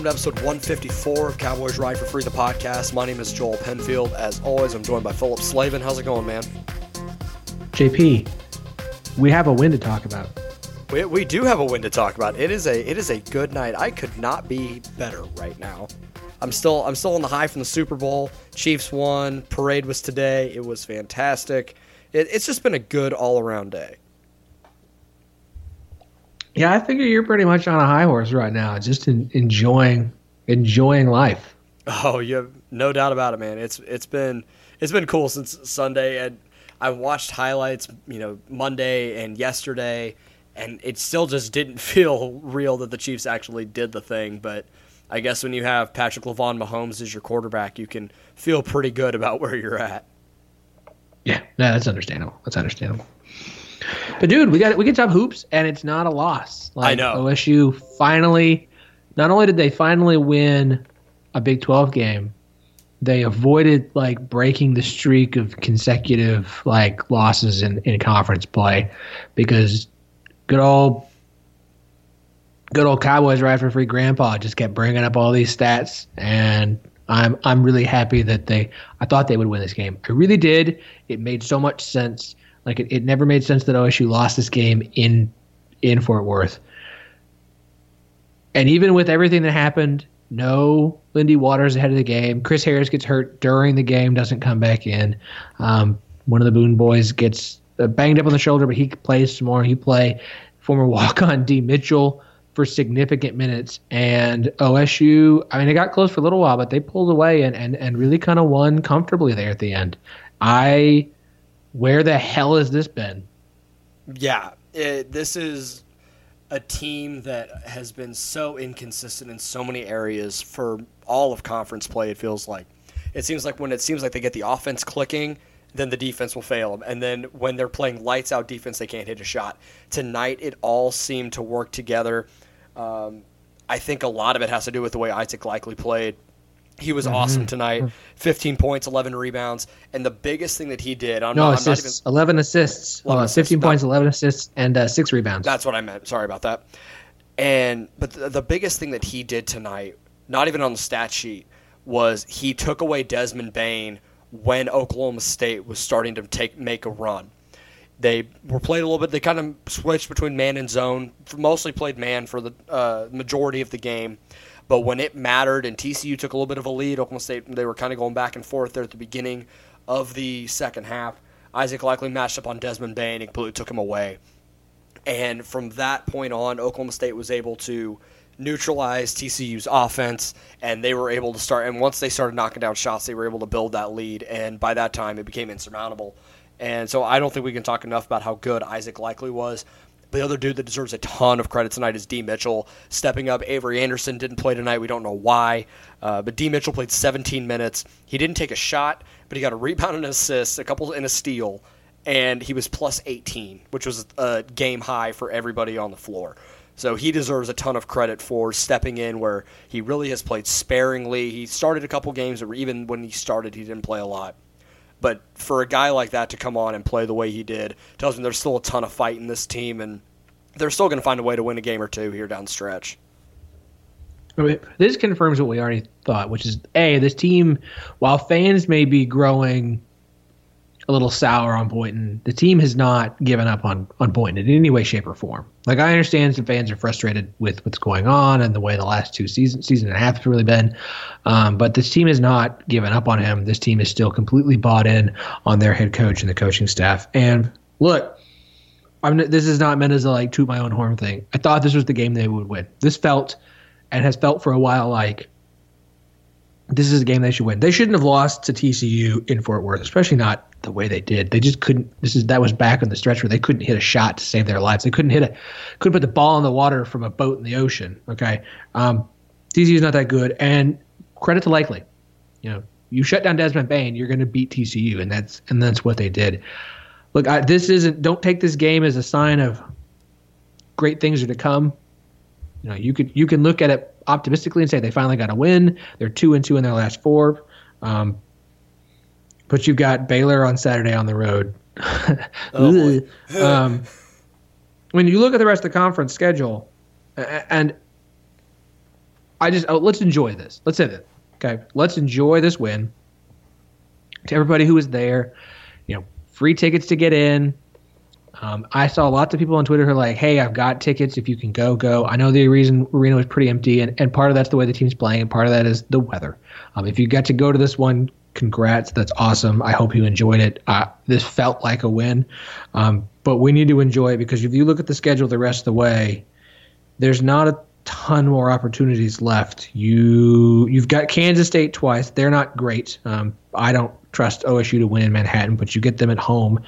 Welcome to episode 154 of Cowboys Ride for Free, the podcast. My name is Joel Penfield. As always, I'm joined by Philip Slavin. How's it going, man? JP, we have a win to talk about. We, we do have a win to talk about. It is a it is a good night. I could not be better right now. I'm still I'm still on the high from the Super Bowl. Chiefs won. Parade was today. It was fantastic. It, it's just been a good all around day. Yeah, I figure you're pretty much on a high horse right now, just in, enjoying enjoying life. Oh, you have no doubt about it, man. It's it's been it's been cool since Sunday, and I watched highlights, you know, Monday and yesterday, and it still just didn't feel real that the Chiefs actually did the thing. But I guess when you have Patrick Lavon Mahomes as your quarterback, you can feel pretty good about where you're at. Yeah, no, that's understandable. That's understandable. But dude, we got we can talk hoops, and it's not a loss. Like, I know OSU finally. Not only did they finally win a Big Twelve game, they avoided like breaking the streak of consecutive like losses in, in conference play because good old good old Cowboys ride for free grandpa just kept bringing up all these stats and I'm I'm really happy that they I thought they would win this game. I really did. It made so much sense. Like it, it never made sense that OSU lost this game in in Fort Worth. And even with everything that happened, no Lindy Waters ahead of the game. Chris Harris gets hurt during the game, doesn't come back in. Um, one of the Boone boys gets uh, banged up on the shoulder, but he plays some more. He play former walk-on D Mitchell for significant minutes. And OSU, I mean, it got close for a little while, but they pulled away and, and, and really kind of won comfortably there at the end. I, where the hell has this been? Yeah, it, this is a team that has been so inconsistent in so many areas for all of conference play. It feels like it seems like when it seems like they get the offense clicking, then the defense will fail them, and then when they're playing lights out defense, they can't hit a shot. Tonight, it all seemed to work together. Um, I think a lot of it has to do with the way Isaac Likekele played. He was mm-hmm. awesome tonight. 15 points, 11 rebounds, and the biggest thing that he did. I'm no not, assists. Even, 11 assists. 11 assists. 15 points, 11 assists, and uh, six rebounds. That's what I meant. Sorry about that. And but the, the biggest thing that he did tonight, not even on the stat sheet, was he took away Desmond Bane when Oklahoma State was starting to take make a run. They were played a little bit. They kind of switched between man and zone. Mostly played man for the uh, majority of the game. But when it mattered and TCU took a little bit of a lead, Oklahoma State, they were kind of going back and forth there at the beginning of the second half. Isaac Likekele matched up on Desmond Bane and completely took him away. And from that point on, Oklahoma State was able to neutralize TCU's offense, and they were able to start. And once they started knocking down shots, they were able to build that lead. And by that time, it became insurmountable. And so I don't think we can talk enough about how good Isaac Likekele was. The other dude that deserves a ton of credit tonight is D. Mitchell stepping up. Avery Anderson didn't play tonight. We don't know why. Uh, but D. Mitchell played 17 minutes. He didn't take a shot, but he got a rebound and an assist, a couple and a steal, and he was plus 18, which was a game high for everybody on the floor. So he deserves a ton of credit for stepping in where he really has played sparingly. He started a couple games, or even when he started, he didn't play a lot. But for a guy like that to come on and play the way he did tells me there's still a ton of fight in this team, and they're still going to find a way to win a game or two here down the stretch. This confirms what we already thought, which is a this team, while fans may be growing a little sour on Boynton, the team has not given up on on Boynton in any way, shape, or form. Like I understand some fans are frustrated with what's going on and the way the last two seasons, season and a half have really been, um, but this team has not given up on him. This team is still completely bought in on their head coach and the coaching staff. And look, I'm this is not meant as a like toot my own horn thing. I thought this was the game they would win. This felt and has felt for a while like this is a game they should win. They shouldn't have lost to TCU in Fort Worth, especially not the way they did. They just couldn't. This is that was back in the stretch where they couldn't hit a shot to save their lives. They couldn't hit a, couldn't put the ball in the water from a boat in the ocean. Okay, um, TCU is not that good. And credit to Likekele, you know, you shut down Desmond Bane, you're going to beat TCU, and that's and that's what they did. Look, I, this isn't. Don't take this game as a sign of great things are to come. You know, you could you can look at it optimistically and say they finally got a win. They're two and two in their last four. Um, but you've got Baylor on Saturday on the road. oh, um, when you look at the rest of the conference schedule, and I just oh, let's enjoy this. Let's say that. Okay, let's enjoy this win. To everybody who was there, you know, free tickets to get in. Um, I saw lots of people on Twitter who are like, "Hey, I've got tickets. If you can go, go." I know the reason arena was pretty empty, and, and part of that's the way the team's playing, and part of that is the weather. Um, if you got to go to this one, congrats. That's awesome. I hope you enjoyed it. Uh, this felt like a win, um, but we need to enjoy it because if you look at the schedule the rest of the way, there's not a ton more opportunities left. You you've got Kansas State twice. They're not great. Um, I don't trust OSU to win in Manhattan, but you get them at home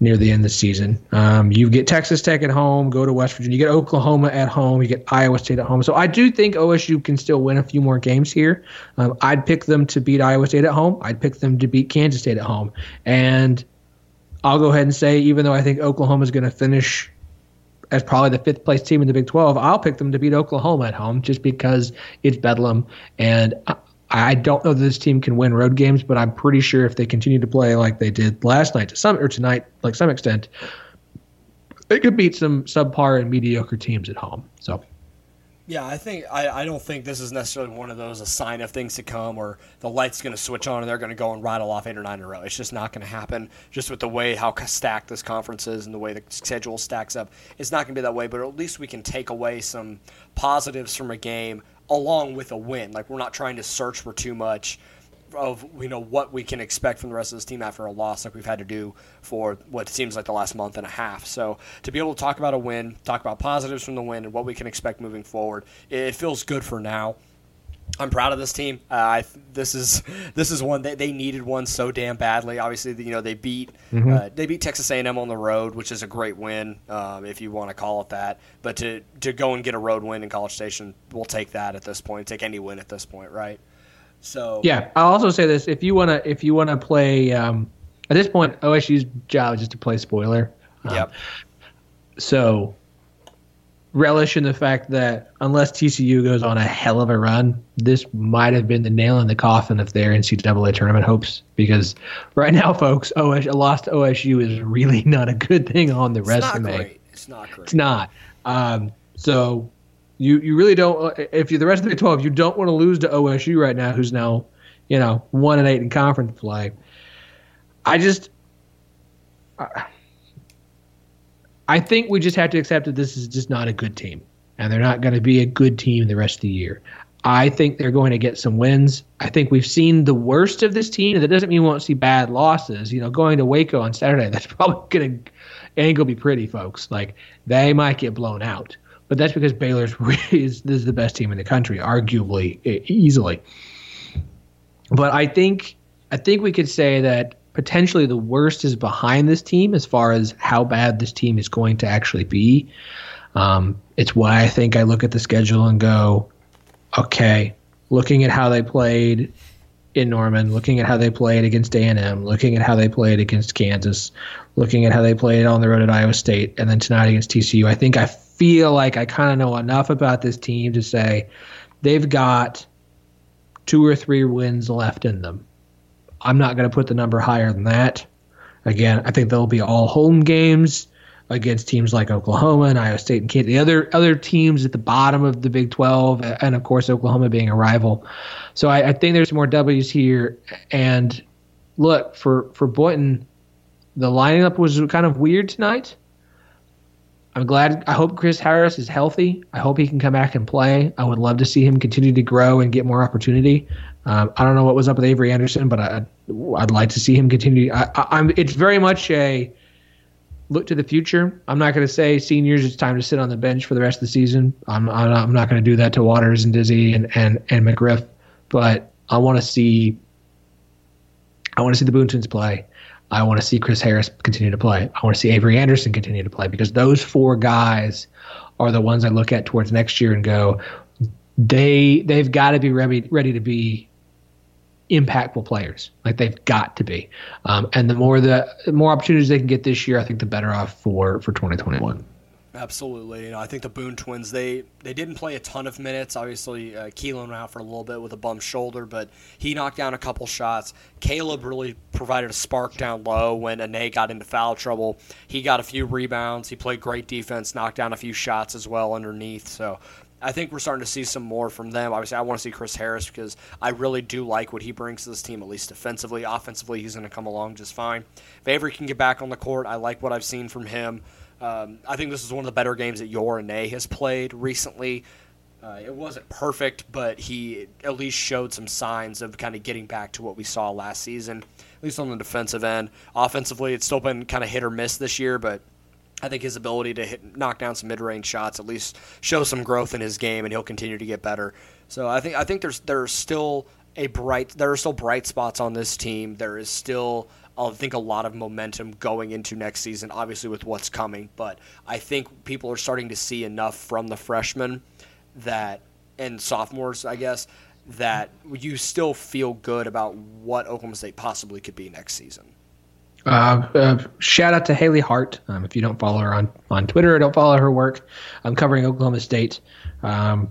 near the end of the season. Um, you get Texas Tech at home, go to West Virginia. You get Oklahoma at home. You get Iowa State at home. So I do think OSU can still win a few more games here. Um, I'd pick them to beat Iowa State at home. I'd pick them to beat Kansas State at home. And I'll go ahead and say, even though I think Oklahoma is going to finish as probably the fifth place team in the Big 12, I'll pick them to beat Oklahoma at home just because it's Bedlam. And I don't know that this team can win road games, but I'm pretty sure if they continue to play like they did last night to some or tonight, like some extent, they could beat some subpar and mediocre teams at home. So. Yeah, I think I, I don't think this is necessarily one of those a sign of things to come or the light's going to switch on and they're going to go and rattle off eight or nine in a row. It's just not going to happen. Just with the way how stacked this conference is and the way the schedule stacks up, it's not going to be that way. But at least we can take away some positives from a game along with a win. Like we're not trying to search for too much of you know what we can expect from the rest of this team after a loss like we've had to do for what seems like the last month and a half. So to be able to talk about a win, talk about positives from the win, and what we can expect moving forward, it feels good for now. I'm proud of this team. Uh, I, this is this is one that they needed one so damn badly. Obviously, you know they beat mm-hmm. uh, they beat Texas A&M on the road, which is a great win um, if you want to call it that. But to to go and get a road win in College Station, we'll take that at this point. Take any win at this point, right? So yeah, I'll also say this: if you wanna if you wanna play um, at this point, OSU's job is just to play spoiler. Um, yep. So relish in the fact that unless TCU goes on a hell of a run, this might have been the nail in the coffin of their NCAA tournament hopes. Because right now, folks, OS, a lost OSU is really not a good thing on the it's resume. Not great. It's not great. It's not. Um, so you you really don't. If you're the rest of the 12, you don't want to lose to OSU right now, who's now, you know, one and eight in conference play. I just. Uh, I think we just have to accept that this is just not a good team, and they're not going to be a good team the rest of the year. I think they're going to get some wins. I think we've seen the worst of this team. That doesn't mean we won't see bad losses. You know, going to Waco on Saturday, that's probably going to ain't gonna be pretty, folks. Like they might get blown out, but that's because Baylor's is this is the best team in the country, arguably easily. But I think I think we could say that potentially the worst is behind this team as far as how bad this team is going to actually be. Um, it's why I think I look at the schedule and go, okay, looking at how they played in Norman, looking at how they played against A&M, looking at how they played against Kansas, looking at how they played on the road at Iowa State, and then tonight against TCU, I think I feel like I kind of know enough about this team to say they've got two or three wins left in them. I'm not going to put the number higher than that. Again, I think they'll be all home games against teams like Oklahoma and Iowa State and Kansas. The other other teams at the bottom of the Big 12, and of course Oklahoma being a rival. So I, I think there's more W's here. And look for for Boynton, the lineup was kind of weird tonight. I'm glad. I hope Chris Harris is healthy. I hope he can come back and play. I would love to see him continue to grow and get more opportunity. Um, I don't know what was up with Avery Anderson, but I, would like to see him continue. I, am It's very much a look to the future. I'm not going to say seniors. It's time to sit on the bench for the rest of the season. I'm, I'm not, going to do that to Waters and Dizzy and and and McGriff, but I want to see. I want to see the Boontons play. I want to see Chris Harris continue to play. I want to see Avery Anderson continue to play because those four guys are the ones I look at towards next year and go, they they've got to be ready ready to be impactful players. Like they've got to be. Um, and the more the, the more opportunities they can get this year, I think the better off for for 2021. Absolutely. You know, I think the Boone twins they they didn't play a ton of minutes. Obviously, uh, Keylan went out for a little bit with a bum shoulder, but he knocked down a couple shots. Kalib really provided a spark down low when Anei got into foul trouble. He got a few rebounds. He played great defense, knocked down a few shots as well underneath. So I think we're starting to see some more from them. Obviously, I want to see Chris Harris because I really do like what he brings to this team, at least defensively. Offensively, he's going to come along just fine. If Avery can get back on the court, I like what I've seen from him. Um, I think this is one of the better games that Yor Anei has played recently. Uh, it wasn't perfect, but he at least showed some signs of kind of getting back to what we saw last season, at least on the defensive end. Offensively, it's still been kind of hit or miss this year, but I think his ability to hit, knock down some mid-range shots at least shows some growth in his game, and he'll continue to get better. So I think I think there's there's still a bright there are still bright spots on this team. There is still I think a lot of momentum going into next season, obviously with what's coming. But I think people are starting to see enough from the freshmen that and sophomores, I guess, that you still feel good about what Oklahoma State possibly could be next season. Uh, uh, shout out to Haley Hart. Um, if you don't follow her on, on Twitter or don't follow her work, I'm covering Oklahoma State. Um,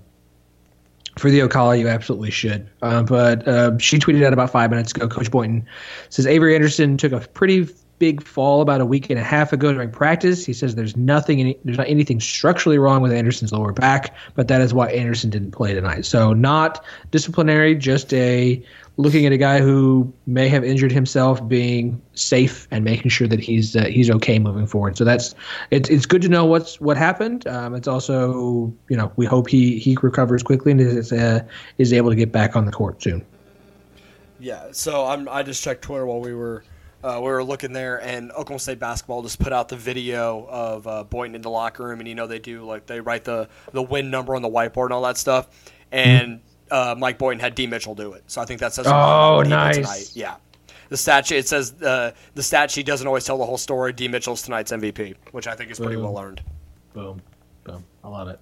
for the O'Colly, you absolutely should. Uh, but uh, she tweeted out about five minutes ago. Coach Boynton says Avery Anderson took a pretty big fall about a week and a half ago during practice. He says there's nothing, there's not anything structurally wrong with Anderson's lower back, but that is why Anderson didn't play tonight. So not disciplinary, just a looking at a guy who may have injured himself, being safe and making sure that he's uh, he's okay moving forward. So that's it's it's good to know what's what happened. Um, it's also you know we hope he he recovers quickly and is uh, is able to get back on the court soon. Yeah. So I'm I just checked Twitter while we were. Uh, we were looking there, and Oklahoma State basketball just put out the video of uh, Boynton in the locker room, and you know they do like they write the the win number on the whiteboard and all that stuff. And mm-hmm uh, Mike Boynton had D. Mitchell do it. So I think that says oh, nice. tonight. Yeah. The stat sheet, it says uh, the stat sheet doesn't always tell the whole story. D. Mitchell's tonight's MVP, which I think is pretty Boom. well earned. Boom. Boom. I love it.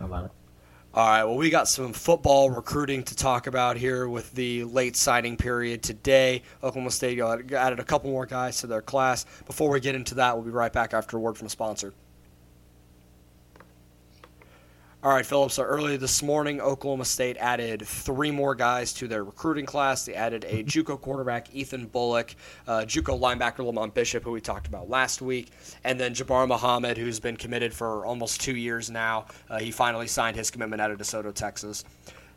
I love it. All right, well, we got some football recruiting to talk about here with the late signing period today. Oklahoma State added a couple more guys to their class. Before we get into that, we'll be right back after a word from a sponsor. All right, Philip. So early this morning, Oklahoma State added three more guys to their recruiting class. They added a JUCO quarterback, Ethan Bullock, uh, JUCO linebacker Lamont Bishop, who we talked about last week, and then Jabbar Muhammad, who's been committed for almost two years now. Uh, he finally signed his commitment out of DeSoto, Texas.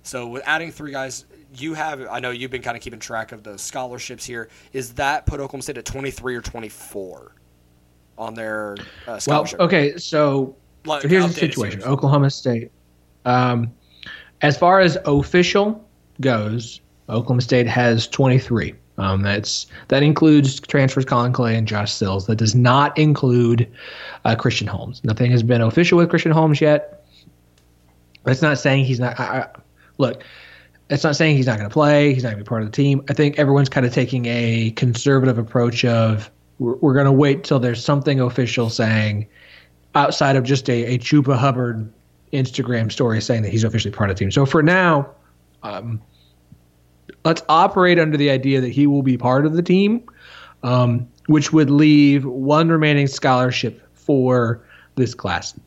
So with adding three guys, you have I know you've been kind of keeping track of the scholarships here. Is that put Oklahoma State at 23 or 24 on their uh, scholarship? Well, okay, so like, so here's the situation. Oklahoma State. Um, as far as official goes, Oklahoma State has 23. Um, that's that includes transfers Colin Clay and Josh Sills. That does not include uh, Christian Holmes. Nothing has been official with Christian Holmes yet. That's not saying he's not. I, I, look, it's not saying he's not going to play. He's not going to be part of the team. I think everyone's kind of taking a conservative approach of we're, we're going to wait till there's something official saying outside of just a, a Chuba Hubbard Instagram story saying that he's officially part of the team. So for now, um, let's operate under the idea that he will be part of the team, um, which would leave one remaining scholarship for this class.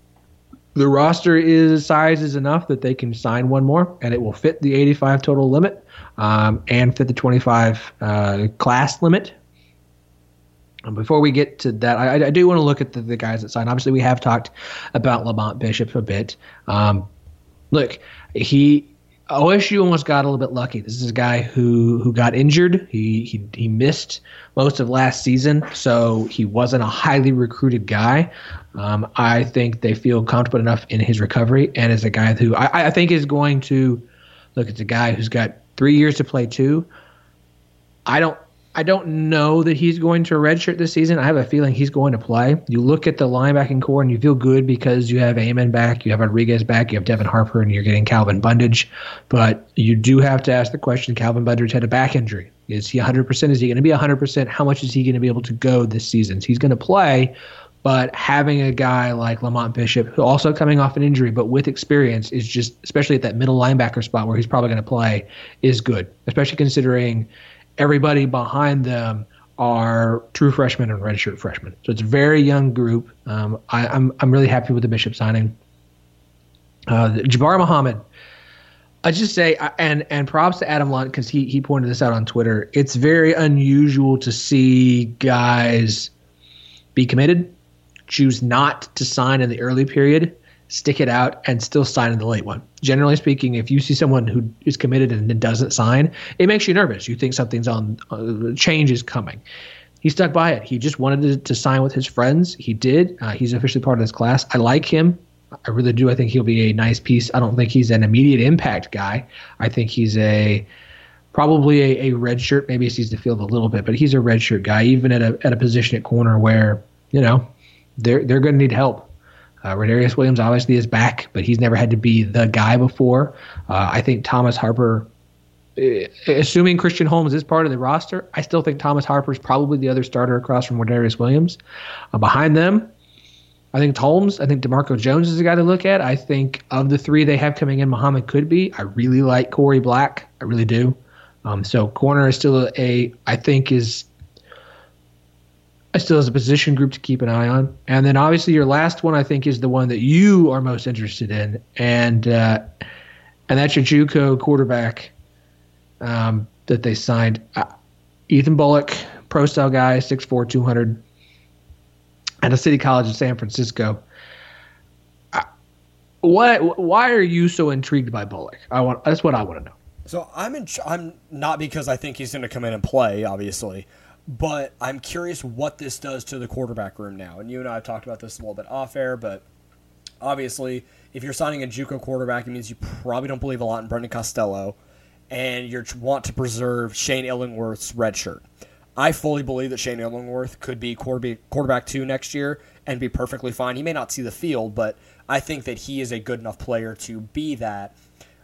The roster is size is enough that they can sign one more, and it will fit the 85 total limit um, and fit the 25 uh, class limit before we get to that, I, I do want to look at the, the, guys that signed. Obviously, we have talked about Lamont Bishop a bit. Um, look, he OSU almost got a little bit lucky. This is a guy who who got injured. He he he missed most of last season, so he wasn't a highly recruited guy. Um, I think they feel comfortable enough in his recovery, and is a guy who I, I think is going to look. It's a guy who's got three years to play too. I don't I don't know that he's going to redshirt this season. I have a feeling he's going to play. You look at the linebacking core and you feel good because you have Amen back, you have Rodriguez back, you have Devin Harper, and you're getting Calvin Bundage. But you do have to ask the question Calvin Bundage had a back injury. Is he 100%? Is he going to be 100%? How much is he going to be able to go this season? So he's going to play, but having a guy like Lamont Bishop, who also coming off an injury, but with experience, is just, especially at that middle linebacker spot where he's probably going to play, is good, especially considering everybody behind them are true freshmen and redshirt freshmen. So it's a very young group. Um, I, am I'm, I'm really happy with the Bishop signing. Uh, Jabbar Muhammad. I just say, and and props to Adam Lunt because he he pointed this out on Twitter. It's very unusual to see guys be committed, choose not to sign in the early period, stick it out, and still sign in the late one. Generally speaking, if you see someone who is committed and doesn't sign, it makes you nervous. You think something's on, uh, change is coming. He stuck by it. He just wanted to, to sign with his friends. He did. Uh, he's officially part of this class. I like him. I really do. I think he'll be a nice piece. I don't think he's an immediate impact guy. I think he's a probably a, a red shirt. Maybe he sees the field a little bit, but he's a red shirt guy, even at a at a position at corner where you know they're they're going to need help. Uh, Rodarius Williams obviously is back, but he's never had to be the guy before. Uh, I think Thomas Harper, uh, assuming Christian Holmes is part of the roster, I still think Thomas Harper is probably the other starter across from Rodarius Williams. Uh, behind them, I think Holmes. I think Demarco Jones is a guy to look at. I think of the three they have coming in, Muhammad could be. I really like Corey Black. I really do. Um, so corner is still a I think is still as a position group to keep an eye on. And then obviously your last one I think is the one that you are most interested in, and uh, and that's your JUCO quarterback um, that they signed, uh, Ethan Bullock, pro style guy, 6'4", 200, at a City College in San Francisco. Uh, what? Why are you so intrigued by Bullock? I want. That's what I want to know. So I'm in. I'm not because I think he's going to come in and play, obviously, but I'm curious what this does to the quarterback room now. And you and I have talked about this a little bit off air, but obviously, if you're signing a JUCO quarterback, it means you probably don't believe a lot in Brendan Costello, and you want to preserve Shane Illingworth's red shirt. I fully believe that Shane Illingworth could be quarterback two next year and be perfectly fine. He may not see the field, but I think that he is a good enough player to be that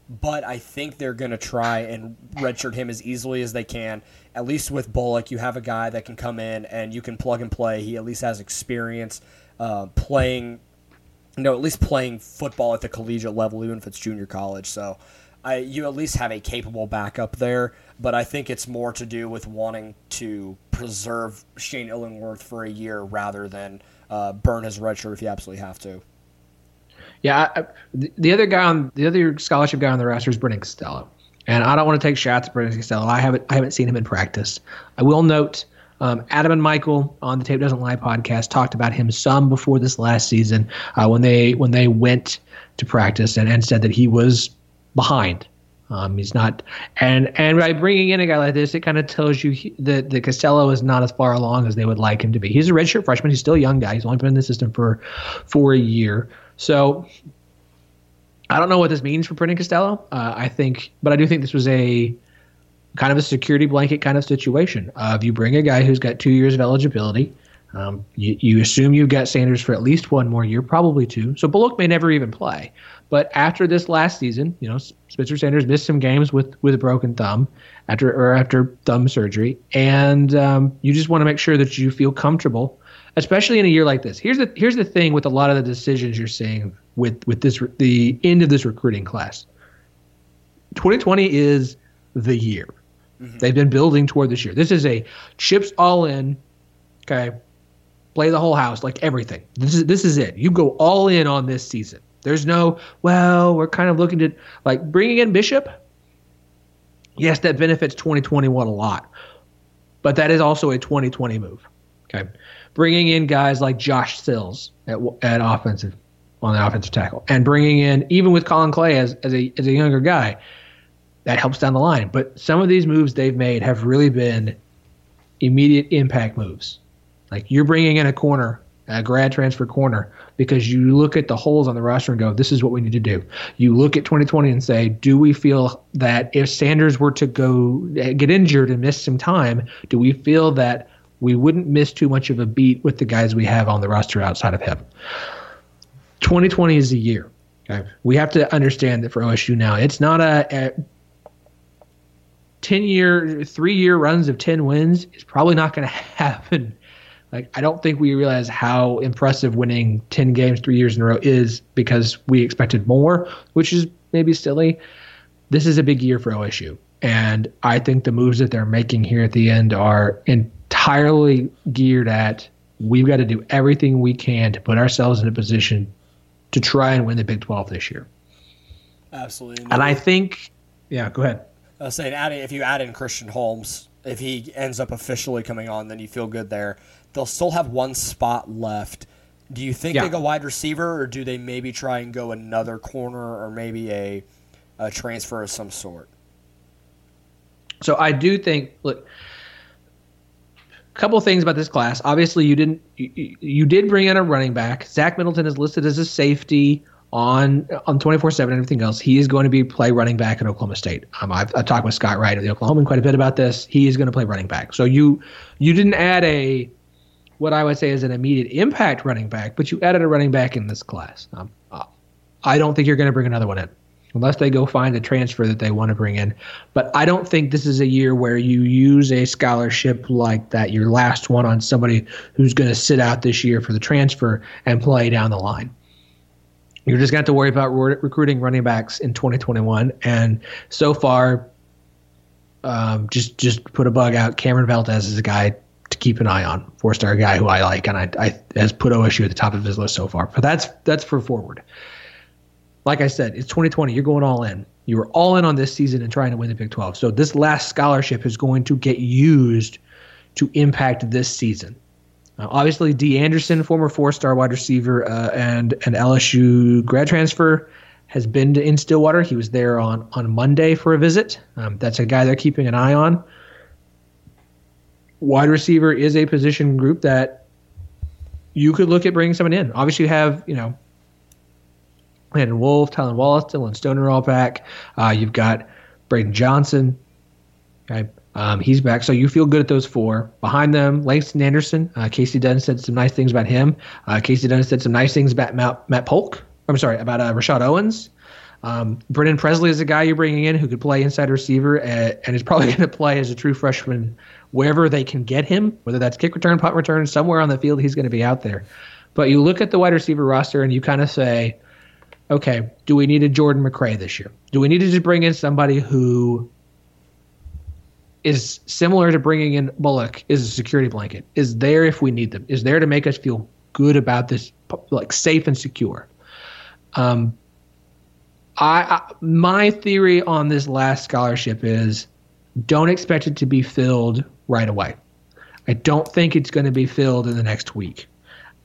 but I think they're going to try and redshirt him as easily as they can. At least with Bullock, you have a guy that can come in and you can plug and play. He at least has experience uh, playing, you know, at least playing football at the collegiate level, even if it's junior college. So I, you at least have a capable backup there. But I think it's more to do with wanting to preserve Shane Illingworth for a year rather than uh, burn his redshirt if you absolutely have to. Yeah, I, the other guy on the other scholarship guy on the roster is Brendan Costello, and I don't want to take shots at Brendan Costello. I haven't I haven't seen him in practice. I will note um, Adam and Michael on the Tape Doesn't Lie podcast talked about him some before this last season uh, when they when they went to practice and, and said that he was behind. Um, he's not, and and by bringing in a guy like this, it kind of tells you that the Costello is not as far along as they would like him to be. He's a redshirt freshman. He's still a young guy. He's only been in the system for for a year. So I don't know what this means for Brendan Costello. Uh, I think, but I do think this was a kind of a security blanket kind of situation. Uh, if you bring a guy who's got two years of eligibility, um, you, you assume you've got Sanders for at least one more year, probably two. So Bullock may never even play. But after this last season, you know, Spencer Sanders missed some games with with a broken thumb after or after thumb surgery, and um, you just want to make sure that you feel comfortable especially in a year like this. Here's the here's the thing with a lot of the decisions you're seeing with with this the end of this recruiting class. 2020 is the year. Mm-hmm. They've been building toward this year. This is a chips all in. Okay, play the whole house like everything. This is this is it. You go all in on this season. There's no well, we're kind of looking at like bringing in Bishop. Yes, that benefits 2021 a lot, but that is also a 2020 move. Okay, bringing in guys like Josh Sills at, at offensive on the offensive tackle, and bringing in even with Colin Clay as as a as a younger guy, that helps down the line. But some of these moves they've made have really been immediate impact moves. Like you're bringing in a corner, a grad transfer corner, because you look at the holes on the roster and go, this is what we need to do. You look at 2020 and say, do we feel that if Sanders were to go get injured and miss some time, do we feel that we wouldn't miss too much of a beat with the guys we have on the roster outside of him. 2020 is a year. Okay? We have to understand that for OSU now, it's not a, a 10 year, three year runs of 10 wins is probably not going to happen. Like, I don't think we realize how impressive winning 10 games three years in a row is because we expected more, which is maybe silly. This is a big year for OSU. And I think the moves that they're making here at the end are in entirely geared at we've got to do everything we can to put ourselves in a position to try and win the Big 12 this year. Absolutely. And I think, yeah, go ahead. I was saying, adding, if you add in Christian Holmes, if he ends up officially coming on, then you feel good there. They'll still have one spot left Do you think Yeah. they go wide receiver, or do they maybe try and go another corner, or maybe a, a transfer of some sort? So I do think look couple things about this class. Obviously, you didn't you, you- did bring in a running back. Zach Middleton is listed as a safety on on twenty four seven and everything else. He is going to be play running back at Oklahoma State. Um, I've, I've talked with Scott Wright of the Oklahoman quite a bit about this. He is going to play running back. So you you didn't add a what I would say is an immediate impact running back, but you added a running back in this class. Um, I don't think you're going to bring another one in unless they go find a transfer that they want to bring in. But I don't think this is a year where you use a scholarship like that, your last one on somebody who's going to sit out this year for the transfer and play down the line. You're just going to have to worry about re- recruiting running backs in 2021. And so far, um, just just put a bug out. Cameron Valdez is a guy to keep an eye on, four star guy who I like, and I, I has put OSU at the top of his list so far. But that's that's for forward like I said, it's 2020. You're going all in. You were all in on this season and trying to win the Big 12. So this last scholarship is going to get used to impact this season. Obviously, D. Anderson, former four-star wide receiver uh, and an LSU grad transfer, has been to, in Stillwater. He was there on on Monday for a visit. Um, that's a guy they're keeping an eye on. Wide receiver is a position group that you could look at bringing someone in. Obviously, you have you know Landon Wolf, Tylan Wallace, Dylan Stoner all back. Uh, you've got Braden Johnson. Okay. Um, he's back. So you feel good at those four. Behind them, Langston Anderson. Uh, Kasey Dunn said some nice things about him. Uh, Kasey Dunn said some nice things about Matt, Matt Polk. I'm sorry, about uh, Rashad Owens. Um, Brennan Presley is a guy you're bringing in who could play inside receiver uh, and is probably going to play as a true freshman wherever they can get him, whether that's kick return, punt return, somewhere on the field, he's going to be out there. But you look at the wide receiver roster and you kind of say, okay, do we need a Jordan McRae this year? Do we need to just bring in somebody who is similar to bringing in Bullock, is a security blanket, is there if we need them, is there to make us feel good about this, like safe and secure? Um, I, I my theory on this last scholarship is don't expect it to be filled right away. I don't think it's going to be filled in the next week.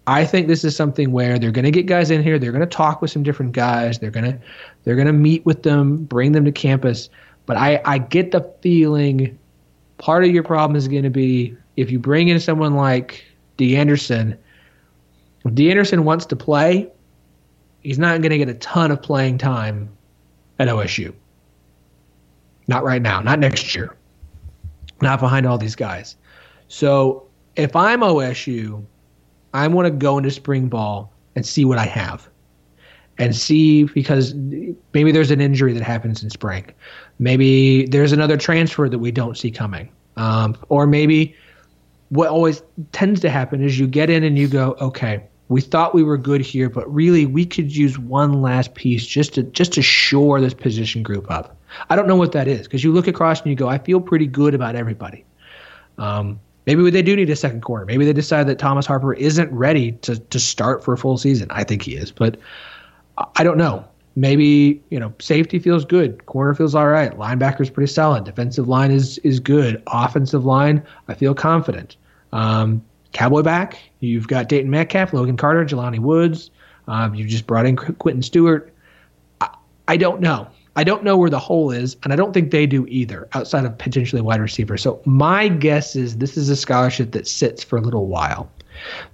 I think this is something where they're going to get guys in here. They're going to talk with some different guys. They're going to they're going to meet with them, bring them to campus. But I I get the feeling part of your problem is going to be if you bring in someone like DeAnderson. If DeAnderson wants to play, he's not going to get a ton of playing time at OSU. Not right now. Not next year. Not behind all these guys. So if I'm OSU, I want to go into spring ball and see what I have. And see because maybe there's an injury that happens in spring. Maybe there's another transfer that we don't see coming. Um, or maybe what always tends to happen is you get in and you go, okay, we thought we were good here, but really we could use one last piece just to just to shore this position group up. I don't know what that is because you look across and you go, I feel pretty good about everybody. Um, maybe they do need a second corner. Maybe they decide that Thomas Harper isn't ready to to start for a full season. I think he is, but I don't know. Maybe you know safety feels good, corner feels all right, linebacker's pretty solid, defensive line is is good, offensive line I feel confident. Um, Cowboy back, you've got Dayton Metcalf, Logan Carter, Jelani Woods. Um, you just brought in Qu- Quentin Stewart. I, I don't know. I don't know where the hole is, and I don't think they do either, outside of potentially wide receiver. So my guess is this is a scholarship that sits for a little while.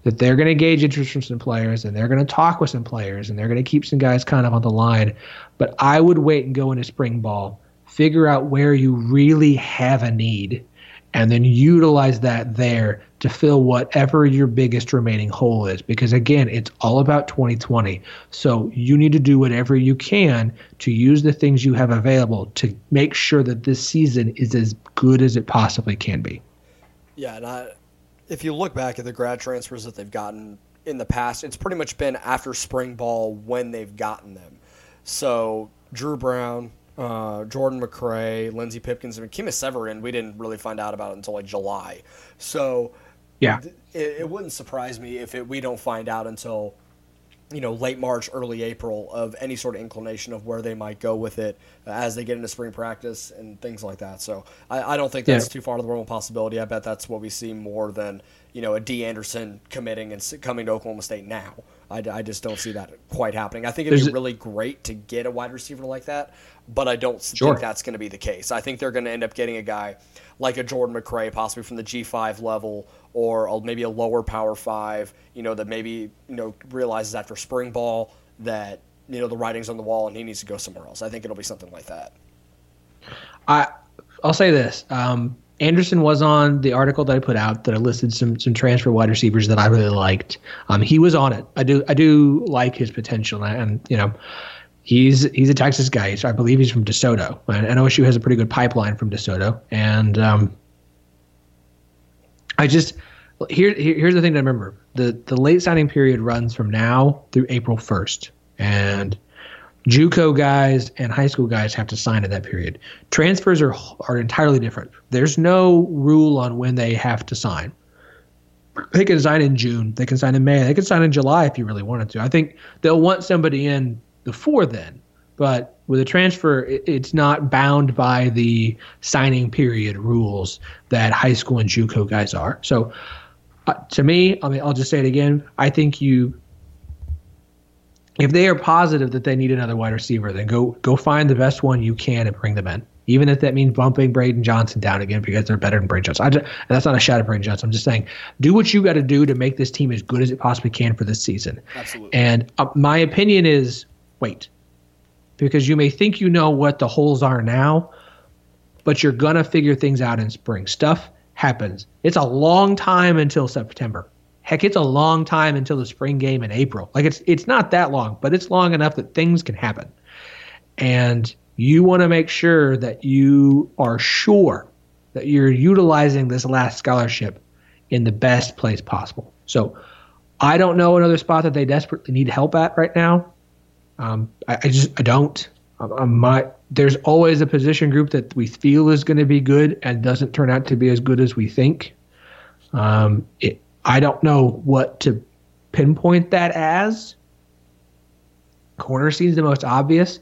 That they're going to gauge interest from some players, and they're going to talk with some players, and they're going to keep some guys kind of on the line. But I would wait and go into spring ball, figure out where you really have a need, and then utilize that there to fill whatever your biggest remaining hole is. Because again, it's all about 2020. So you need to do whatever you can to use the things you have available to make sure that this season is as good as it possibly can be. Yeah, and I, if you look back at the grad transfers that they've gotten in the past, it's pretty much been after spring ball when they've gotten them. So Drew Brown, uh, Jordan McRae, Lindsey Pipkins, I and Kima Severin, we didn't really find out about it until like July. So Yeah. th- it, it wouldn't surprise me if it, we don't find out until you know, late March, early April of any sort of inclination of where they might go with it as they get into spring practice and things like that. So I, I don't think that's yeah. too far of the realm of possibility. I bet that's what we see more than, you know, a D. Anderson committing and coming to Oklahoma State now. I, I just don't see that quite happening. I think it'd There's be really great to get a wide receiver like that, but I don't sure. think that's going to be the case. I think they're going to end up getting a guy like a Jordan McCray, possibly from the G5 level or maybe a lower power five, you know, that maybe, you know, realizes after spring ball that, you know, the writing's on the wall and he needs to go somewhere else. I think it'll be something like that. I, I'll say this. Um, Anderson was on the article that I put out that I listed some some transfer wide receivers that I really liked. Um, he was on it. I do I do like his potential, and, and you know, he's he's a Texas guy. So I believe he's from DeSoto, and, OSU has a pretty good pipeline from DeSoto. And um, I just here, here here's the thing to remember: the the late signing period runs from now through April first, and JUCO guys and high school guys have to sign in that period. Transfers are are entirely different. There's no rule on when they have to sign. They can sign in June. They can sign in May. They can sign in July if you really wanted to. I think they'll want somebody in before then. But with a transfer, it's not bound by the signing period rules that high school and JUCO guys are. So, uh, to me, I mean, I'll just say it again. I think you, if they are positive that they need another wide receiver, then go go find the best one you can and bring them in. Even if that means bumping Braden Johnson down again because they're better than Braden Johnson. Just, and that's not a shot at Braden Johnson. I'm just saying, do what you got to do to make this team as good as it possibly can for this season. Absolutely. And uh, my opinion is wait because you may think you know what the holes are now, but you're going to figure things out in spring. Stuff happens. It's a long time until September. Heck, it's a long time until the spring game in April. Like it's it's not that long, but it's long enough that things can happen. And you want to make sure that you are sure that you're utilizing this last scholarship in the best place possible. So I don't know another spot that they desperately need help at right now. Um, I, I, just I don't. Um, my there's always a position group that we feel is going to be good and doesn't turn out to be as good as we think. Um, it, I don't know what to pinpoint that as. Corner seems the most obvious.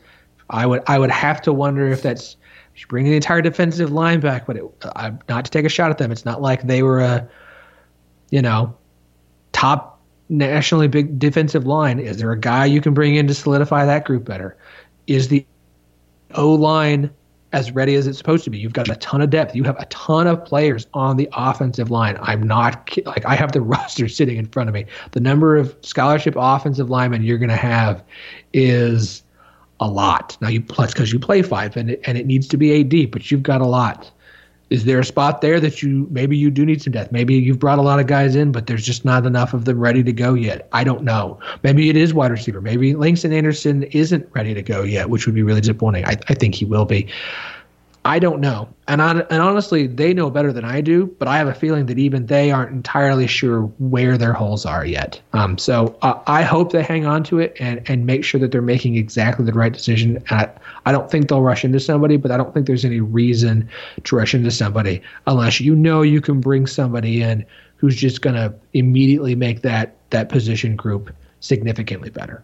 I would I would have to wonder if that's bringing the entire defensive line back, but it, uh, not to take a shot at them. It's not like they were a, you know, top nationally big defensive line. Is there a guy you can bring in to solidify that group better? Is the O line as ready as it's supposed to be? You've got a ton of depth. You have a ton of players on the offensive line. I'm not like I have the roster sitting in front of me. The number of scholarship offensive linemen you're going to have is a lot. Now you plus because you play five and it, and it needs to be a deep, but you've got a lot is there a spot there that you maybe you do need some depth? Maybe you've brought a lot of guys in, but there's just not enough of them ready to go yet. I don't know. Maybe it is wide receiver. Maybe Langston Anderson isn't ready to go yet, which would be really disappointing. I, I think he will be. I don't know. And on, and honestly, they know better than I do, but I have a feeling that even they aren't entirely sure where their holes are yet. Um, so uh, I hope they hang on to it and, and make sure that they're making exactly the right decision. I, I don't think they'll rush into somebody, but I don't think there's any reason to rush into somebody unless you know you can bring somebody in who's just going to immediately make that that position group significantly better.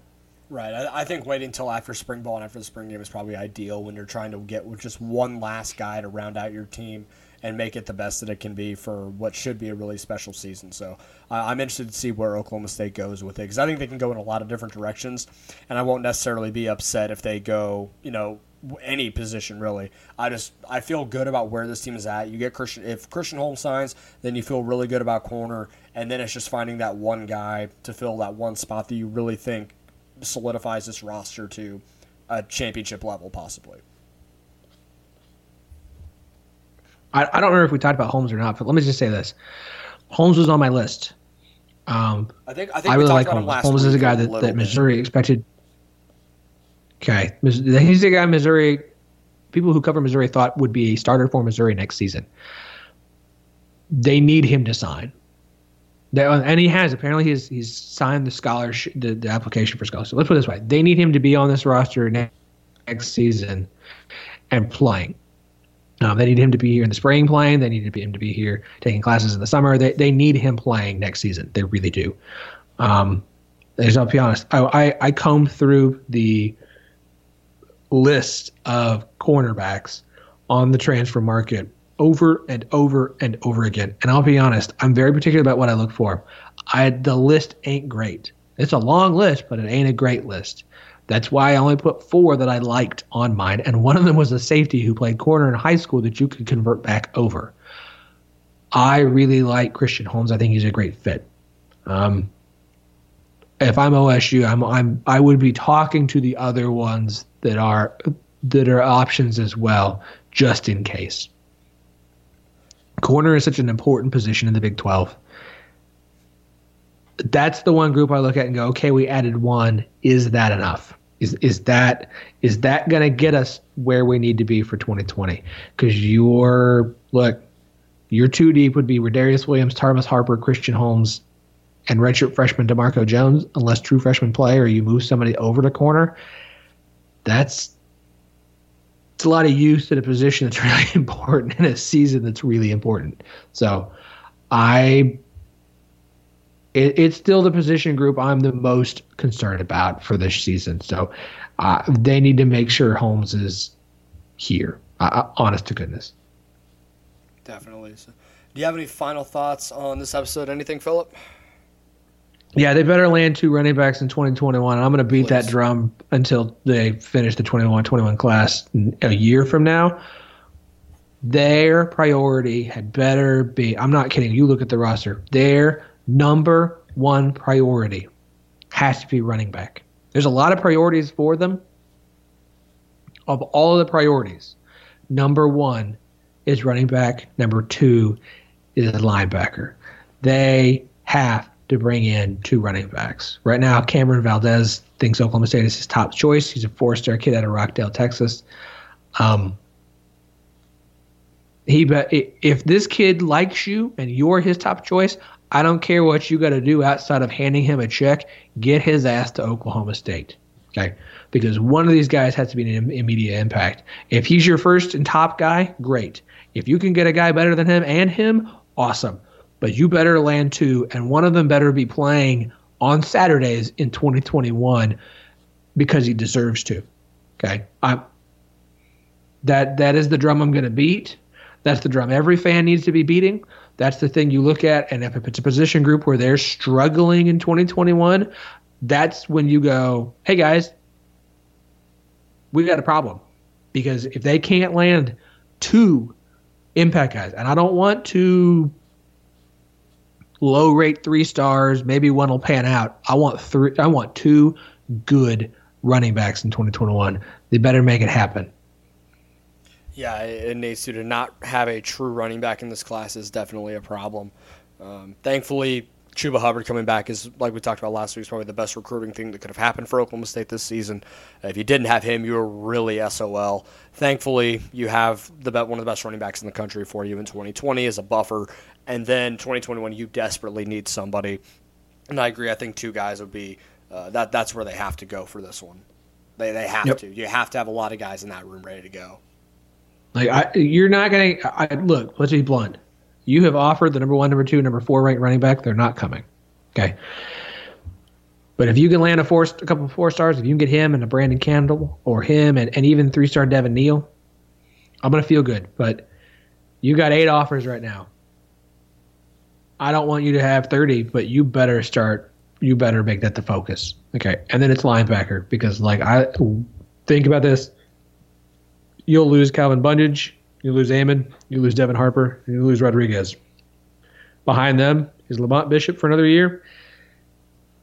Right. I, I, think waiting until after spring ball and after the spring game is probably ideal when you're trying to get just one last guy to round out your team and make it the best that it can be for what should be a really special season. So uh, I'm interested to see where Oklahoma State goes with it because I think they can go in a lot of different directions, and I won't necessarily be upset if they go, you know, any position really. I just I feel good about where this team is at. You get Christian if Christian Holmes signs, then you feel really good about corner, and then it's just finding that one guy to fill that one spot that you really think solidifies this roster to a championship level, possibly. I, I don't remember if we talked about Holmes or not, but let me just say this: Holmes was on my list. Um, I think I, think I really like Holmes. Holmes is a guy that, that Missouri bit. expected. Okay, he's a guy Missouri. People who cover Missouri thought would be a starter for Missouri next season. They need him to sign. And he has apparently he's he's signed the scholarship the, the application for scholarship. Let's put it this way: they need him to be on this roster next, next season and playing. Um, they need him to be here in the spring playing. They need him to be here taking classes in the summer. They they need him playing next season. They really do. Um, I'll be honest. I, I, I combed through the list of cornerbacks on the transfer market over and over and over again. And I'll be honest, I'm very particular about what I look for. I the list ain't great. It's a long list, but it ain't a great list. That's why I only put four that I liked on mine, and one of them was a safety who played corner in high school that you could convert back over. I really like Christian Holmes. I think he's a great fit. Um, if I'm OSU, I'm I'm I would be talking to the other ones that are that are options as well, just in case. Corner is such an important position in the Big 12 that's the one group I look at and go, okay, we added one. Is that enough? Is is that is that going to get us where we need to be for 2020? Because your look, your two deep would be Darius Williams, Thomas Harper, Christian Holmes, and redshirt freshman Demarco Jones, unless true freshman play or you move somebody over to corner. That's it's a lot of use at a position that's really important in a season that's really important. So I it, it's still the position group I'm the most concerned about for this season. So uh, they need to make sure Holmes is here. Uh, honest to goodness. Definitely. So, do you have any final thoughts on this episode? Anything, Philip? Yeah, they better land two running backs in 2021. I'm going to beat Please. that drum until they finish the 21-21 class a year from now. Their priority had better be. I'm not kidding. You look at the roster. Their number one priority has to be running back. There's a lot of priorities for them. Of all of the priorities, number one is running back. Number two is linebacker. They have to bring in two running backs. Right now, Cameron Valdez thinks Oklahoma State is his top choice. He's a four-star kid out of Rockdale, Texas. Um, he if this kid likes you and you're his top choice, I don't care what you got to do outside of handing him a check. Get his ass to Oklahoma State. Okay. Because one of these guys has to be an immediate impact. If he's your first and top guy, great. If you can get a guy better than him and him, awesome. But you better land two, and one of them better be playing on Saturdays in 2021 because he deserves to. Okay. I that that is the drum I'm going to beat. That's the drum every fan needs to be beating. That's the thing you look at. And if it's a position group where they're struggling in 2021, that's when you go, hey guys, we got a problem. Because if they can't land two impact guys, and I don't want to low rate three stars, maybe one will pan out. I want three I want two good running backs in 2021. They better make it happen. Yeah, it needs to. To not have a true running back in this class is definitely a problem. Um, thankfully, Chuba Hubbard coming back is, like we talked about last week, is probably the best recruiting thing that could have happened for Oklahoma State this season. If you didn't have him, you were really SOL. Thankfully, you have the one of the best running backs in the country for you in 2020 as a buffer, and then 2021 you desperately need somebody. And I agree. I think two guys would be uh, that. That's where they have to go for this one. They they have yep. to. You have to have a lot of guys in that room ready to go. Like I, you're not going to look. Let's be blunt. You have offered the number one, number two, number four ranked running back. They're not coming. Okay. But if you can land a four, a couple of four stars, if you can get him and a Brandon Campbell or him and, and even three star Devin Neal, I'm gonna feel good. But you got eight offers right now. I don't want you to have 30, but you better start. You better make that the focus. Okay. And then it's linebacker because like I think about this you'll lose Calvin Bundage, you lose Amen, you lose Devin Harper, you lose Rodriguez. Behind them is Lamont Bishop for another year.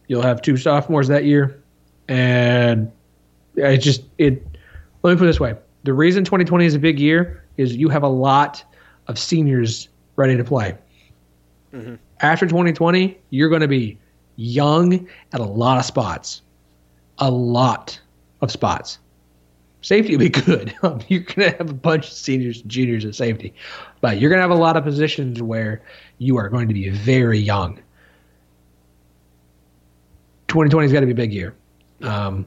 You'll have two sophomores that year, and I just it. Let me put it this way: the reason 2020 is a big year is you have a lot of seniors ready to play. Mm-hmm. After 2020, you're going to be young at a lot of spots, a lot of spots. Safety will be good. you're going to have a bunch of seniors and juniors at safety, but you're going to have a lot of positions where you are going to be very young. 2020 has got to be a big year. Um,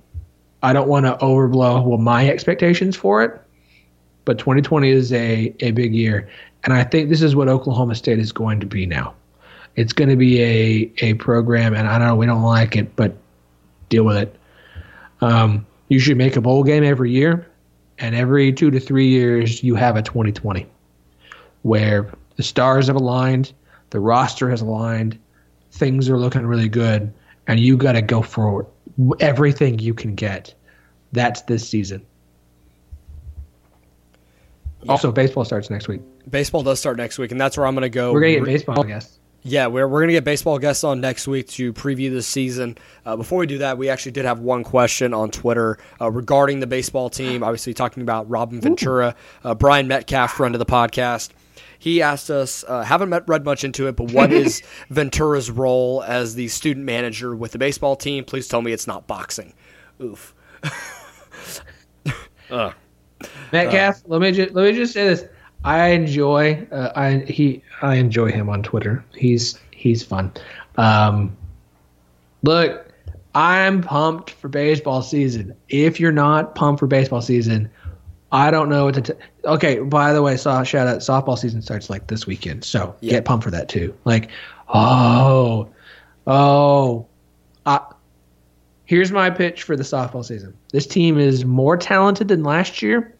I don't want to overblow well my expectations for it, but 2020 is a, a big year. And I think this is what Oklahoma State is going to be now. It's going to be a, a program, and I know we don't like it, but deal with it. Um, you should make a bowl game every year, and every two to three years you have a 2020 where the stars have aligned, the roster has aligned, things are looking really good, and you got to go for everything you can get. That's this season. Yeah. Also, baseball starts next week. Baseball does start next week, and that's where I'm going to go. We're going to get baseball guests. Yeah, we're, we're going to get baseball guests on next week to preview the season. Uh, before we do that, we actually did have one question on Twitter uh, regarding the baseball team. Obviously, talking about Robin Ventura, uh, Brian Metcalf, friend of the podcast. He asked us, uh, haven't met, read much into it, but what is Ventura's role as the student manager with the baseball team? Please tell me it's not boxing. Oof. uh. Metcalf, let me just let me just say this. I enjoy uh, I he I enjoy him on Twitter. He's he's fun. Um, look, I'm pumped for baseball season. If you're not pumped for baseball season, I don't know what to. T- okay, by the way, saw shout out. Softball season starts like this weekend, so yeah. get pumped for that too. Like, oh, oh, uh, here's my pitch for the softball season. This team is more talented than last year,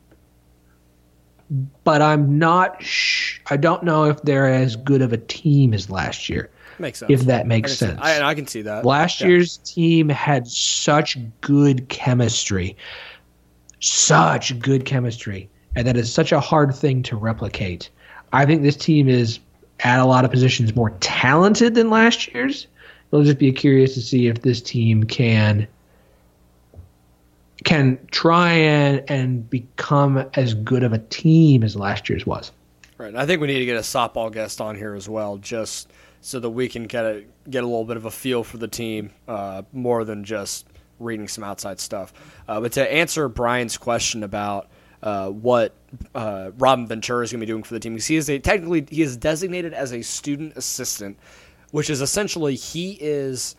but I'm not. Sh- I don't know if they're as good of a team as last year. Makes sense. If that makes I sense. I, I, can see that. Last yeah. year's team had such good chemistry such good chemistry, and that is such a hard thing to replicate. I think this team is at a lot of positions more talented than last year's. It'll just be curious to see if this team can can try and and become as good of a team as last year's was. Right. I think we need to get a softball guest on here as well, just so that we can get a get a little bit of a feel for the team, uh, more than just reading some outside stuff. Uh, but to answer Brian's question about uh, what uh, Robin Ventura is going to be doing for the team, because he is a, technically he is designated as a student assistant, which is essentially he is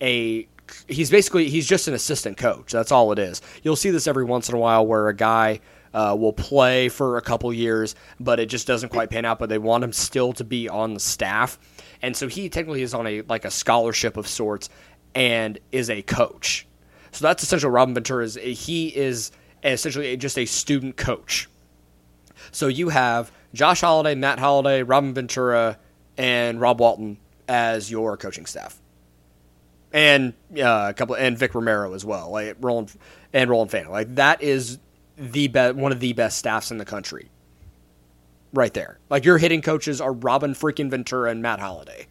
a he's basically he's just an assistant coach. That's all it is. You'll see this every once in a while where a guy. Uh, will play for a couple years, but it just doesn't quite pan out. But they want him still to be on the staff, and so he technically is on a like a scholarship of sorts, and is a coach. So that's essentially Robin Ventura is. He is essentially just a student coach. So you have Josh Holliday, Matt Holliday, Robin Ventura, and Rob Walton as your coaching staff, and uh, a couple and Vic Romero as well, like Roland and Roland Fano. Like that is the best, one of the best staffs in the country, right there. Like your hitting coaches are Robin freaking Ventura and Matt Holliday.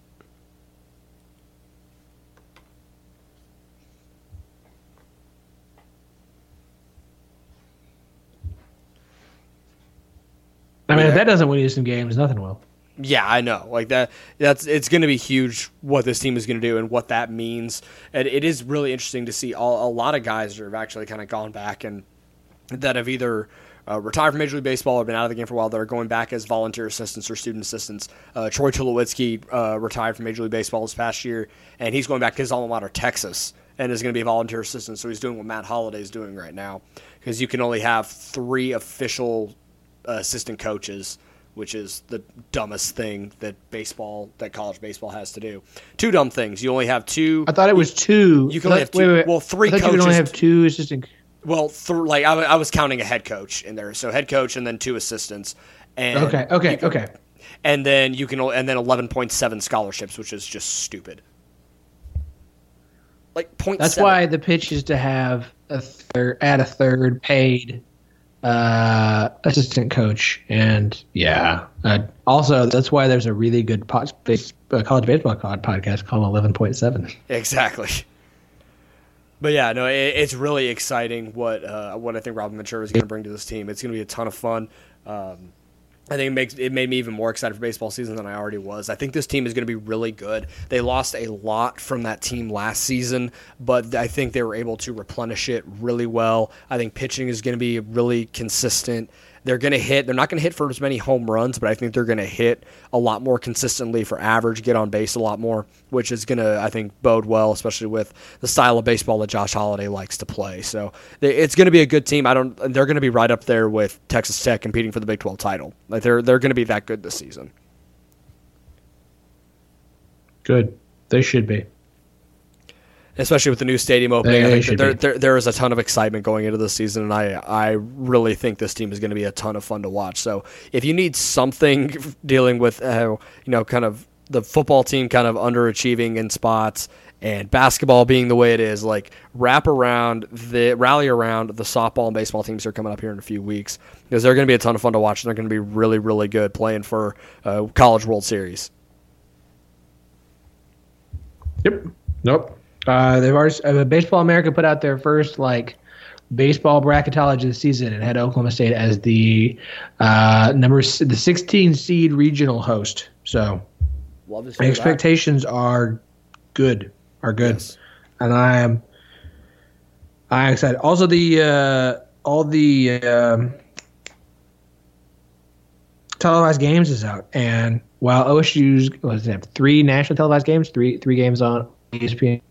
I mean, yeah. if that doesn't win you some games, nothing will. Yeah, I know. Like that, that's it's going to be huge what this team is going to do and what that means. And it is really interesting to see all, a lot of guys that have actually kind of gone back and that have either uh, retired from Major League Baseball or been out of the game for a while that are going back as volunteer assistants or student assistants. Uh, Troy Tulowitzki uh, retired from Major League Baseball this past year, and he's going back to his alma mater, Texas, and is going to be a volunteer assistant. So he's doing what Matt Holliday is doing right now because you can only have three official assistant coaches, which is the dumbest thing that baseball, that college baseball has to do. Two dumb things. You only have two. I thought it was two. You can only have two. Wait, wait. Well, three I coaches. You only have two assistant. Well, th- like I, I, was counting a head coach in there, so head coach and then two assistants. And okay, okay, can, okay. And then you can, and then eleven point seven scholarships, which is just stupid. Like point. That's why the pitch is to have a third, add a third paid uh, assistant coach, and yeah. Uh, also, that's why there's a really good pod, uh, college baseball podcast called Eleven Point Seven. Exactly. But yeah, no, it, it's really exciting what uh, what I think Robin Ventura is going to bring to this team. It's going to be a ton of fun. Um, I think it makes it made me even more excited for baseball season than I already was. I think this team is going to be really good. They lost a lot from that team last season, but I think they were able to replenish it really well. I think pitching is going to be really consistent. They're going to hit. They're not going to hit for as many home runs, but I think they're going to hit a lot more consistently for average, get on base a lot more, which is going to, I think, bode well, especially with the style of baseball that Josh Holliday likes to play. So it's going to be a good team. I don't. They're going to be right up there with Texas Tech competing for the Big 12 title. Like they're they're going to be that good this season. Good. They should be. Especially with the new stadium opening. They- I think there, there there is a ton of excitement going into the season, and I I really think this team is going to be a ton of fun to watch. So if you need something dealing with uh, you know kind of the football team kind of underachieving in spots and basketball being the way it is, like wrap around the rally around the softball and baseball teams that are coming up here in a few weeks because they're going to be a ton of fun to watch and they're going to be really really good playing for uh, College World Series. Yep. Nope. Uh, they've already uh, Baseball America put out their first like baseball bracketology of the season and had Oklahoma State as the uh, number the 16 seed regional host. So to that. expectations are good. Are good. Yes. and I am I am excited. Also, the uh, all the um, televised games is out, and while OSU's does it have three national televised games, three three games on ESPN.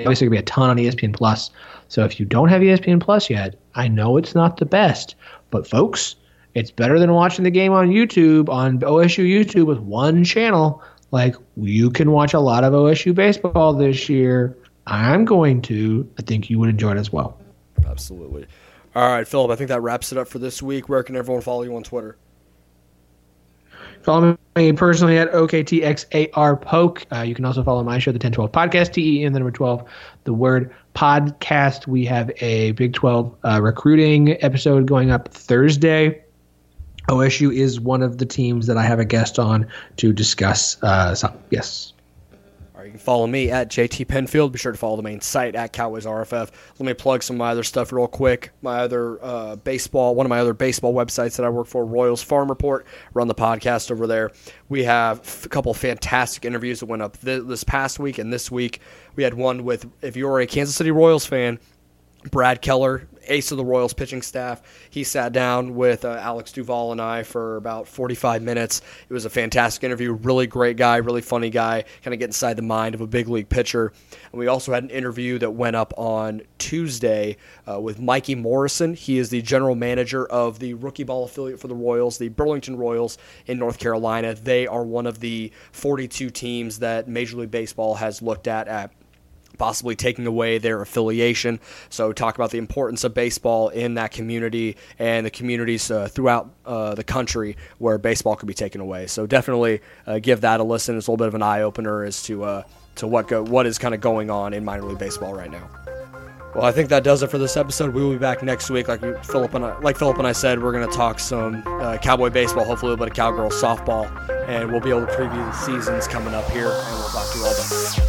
Obviously, gonna be a ton on ESPN Plus. So if you don't have ESPN Plus yet, I know it's not the best, but folks, it's better than watching the game on YouTube on OSU YouTube with one channel. Like you can watch a lot of OSU baseball this year. I'm going to. I think you would enjoy it as well. Absolutely. All right, Philip. I think that wraps it up for this week. Where can everyone follow you on Twitter? Follow me personally at OKTXAR Poke. Uh, you can also follow my show, the 1012 Podcast, T E N, the number 12, the word podcast. We have a Big 12 uh, recruiting episode going up Thursday. OSU is one of the teams that I have a guest on to discuss. Uh, some. Yes. You can follow me at JT Penfield. Be sure to follow the main site at Cowboys RFF. Let me plug some of my other stuff real quick. My other uh, baseball, one of my other baseball websites that I work for, Royals Farm Report. Run the podcast over there. We have a couple fantastic interviews that went up th- this past week and this week. We had one with, if you're a Kansas City Royals fan, Brad Keller, ace of the Royals pitching staff. He sat down with uh, Alex Duvall and I for about 45 minutes. It was a fantastic interview. Really great guy, really funny guy, kind of get inside the mind of a big league pitcher. And we also had an interview that went up on Tuesday uh, with Mikey Morrison. He is the general manager of the rookie ball affiliate for the Royals, the Burlington Royals in North Carolina. They are one of the 42 teams that Major League Baseball has looked at at possibly taking away their affiliation. So, talk about the importance of baseball in that community and the communities uh, throughout uh, the country where baseball could be taken away. So, definitely uh, give that a listen. It's a little bit of an eye opener as to uh, to what go, what is kind of going on in minor league baseball right now. Well, I think that does it for this episode. We will be back next week, like Philip and I, like Philip and I said. We're going to talk some uh, cowboy baseball, hopefully a little bit of cowgirl softball, and we'll be able to preview the seasons coming up here. And we'll talk to you all then.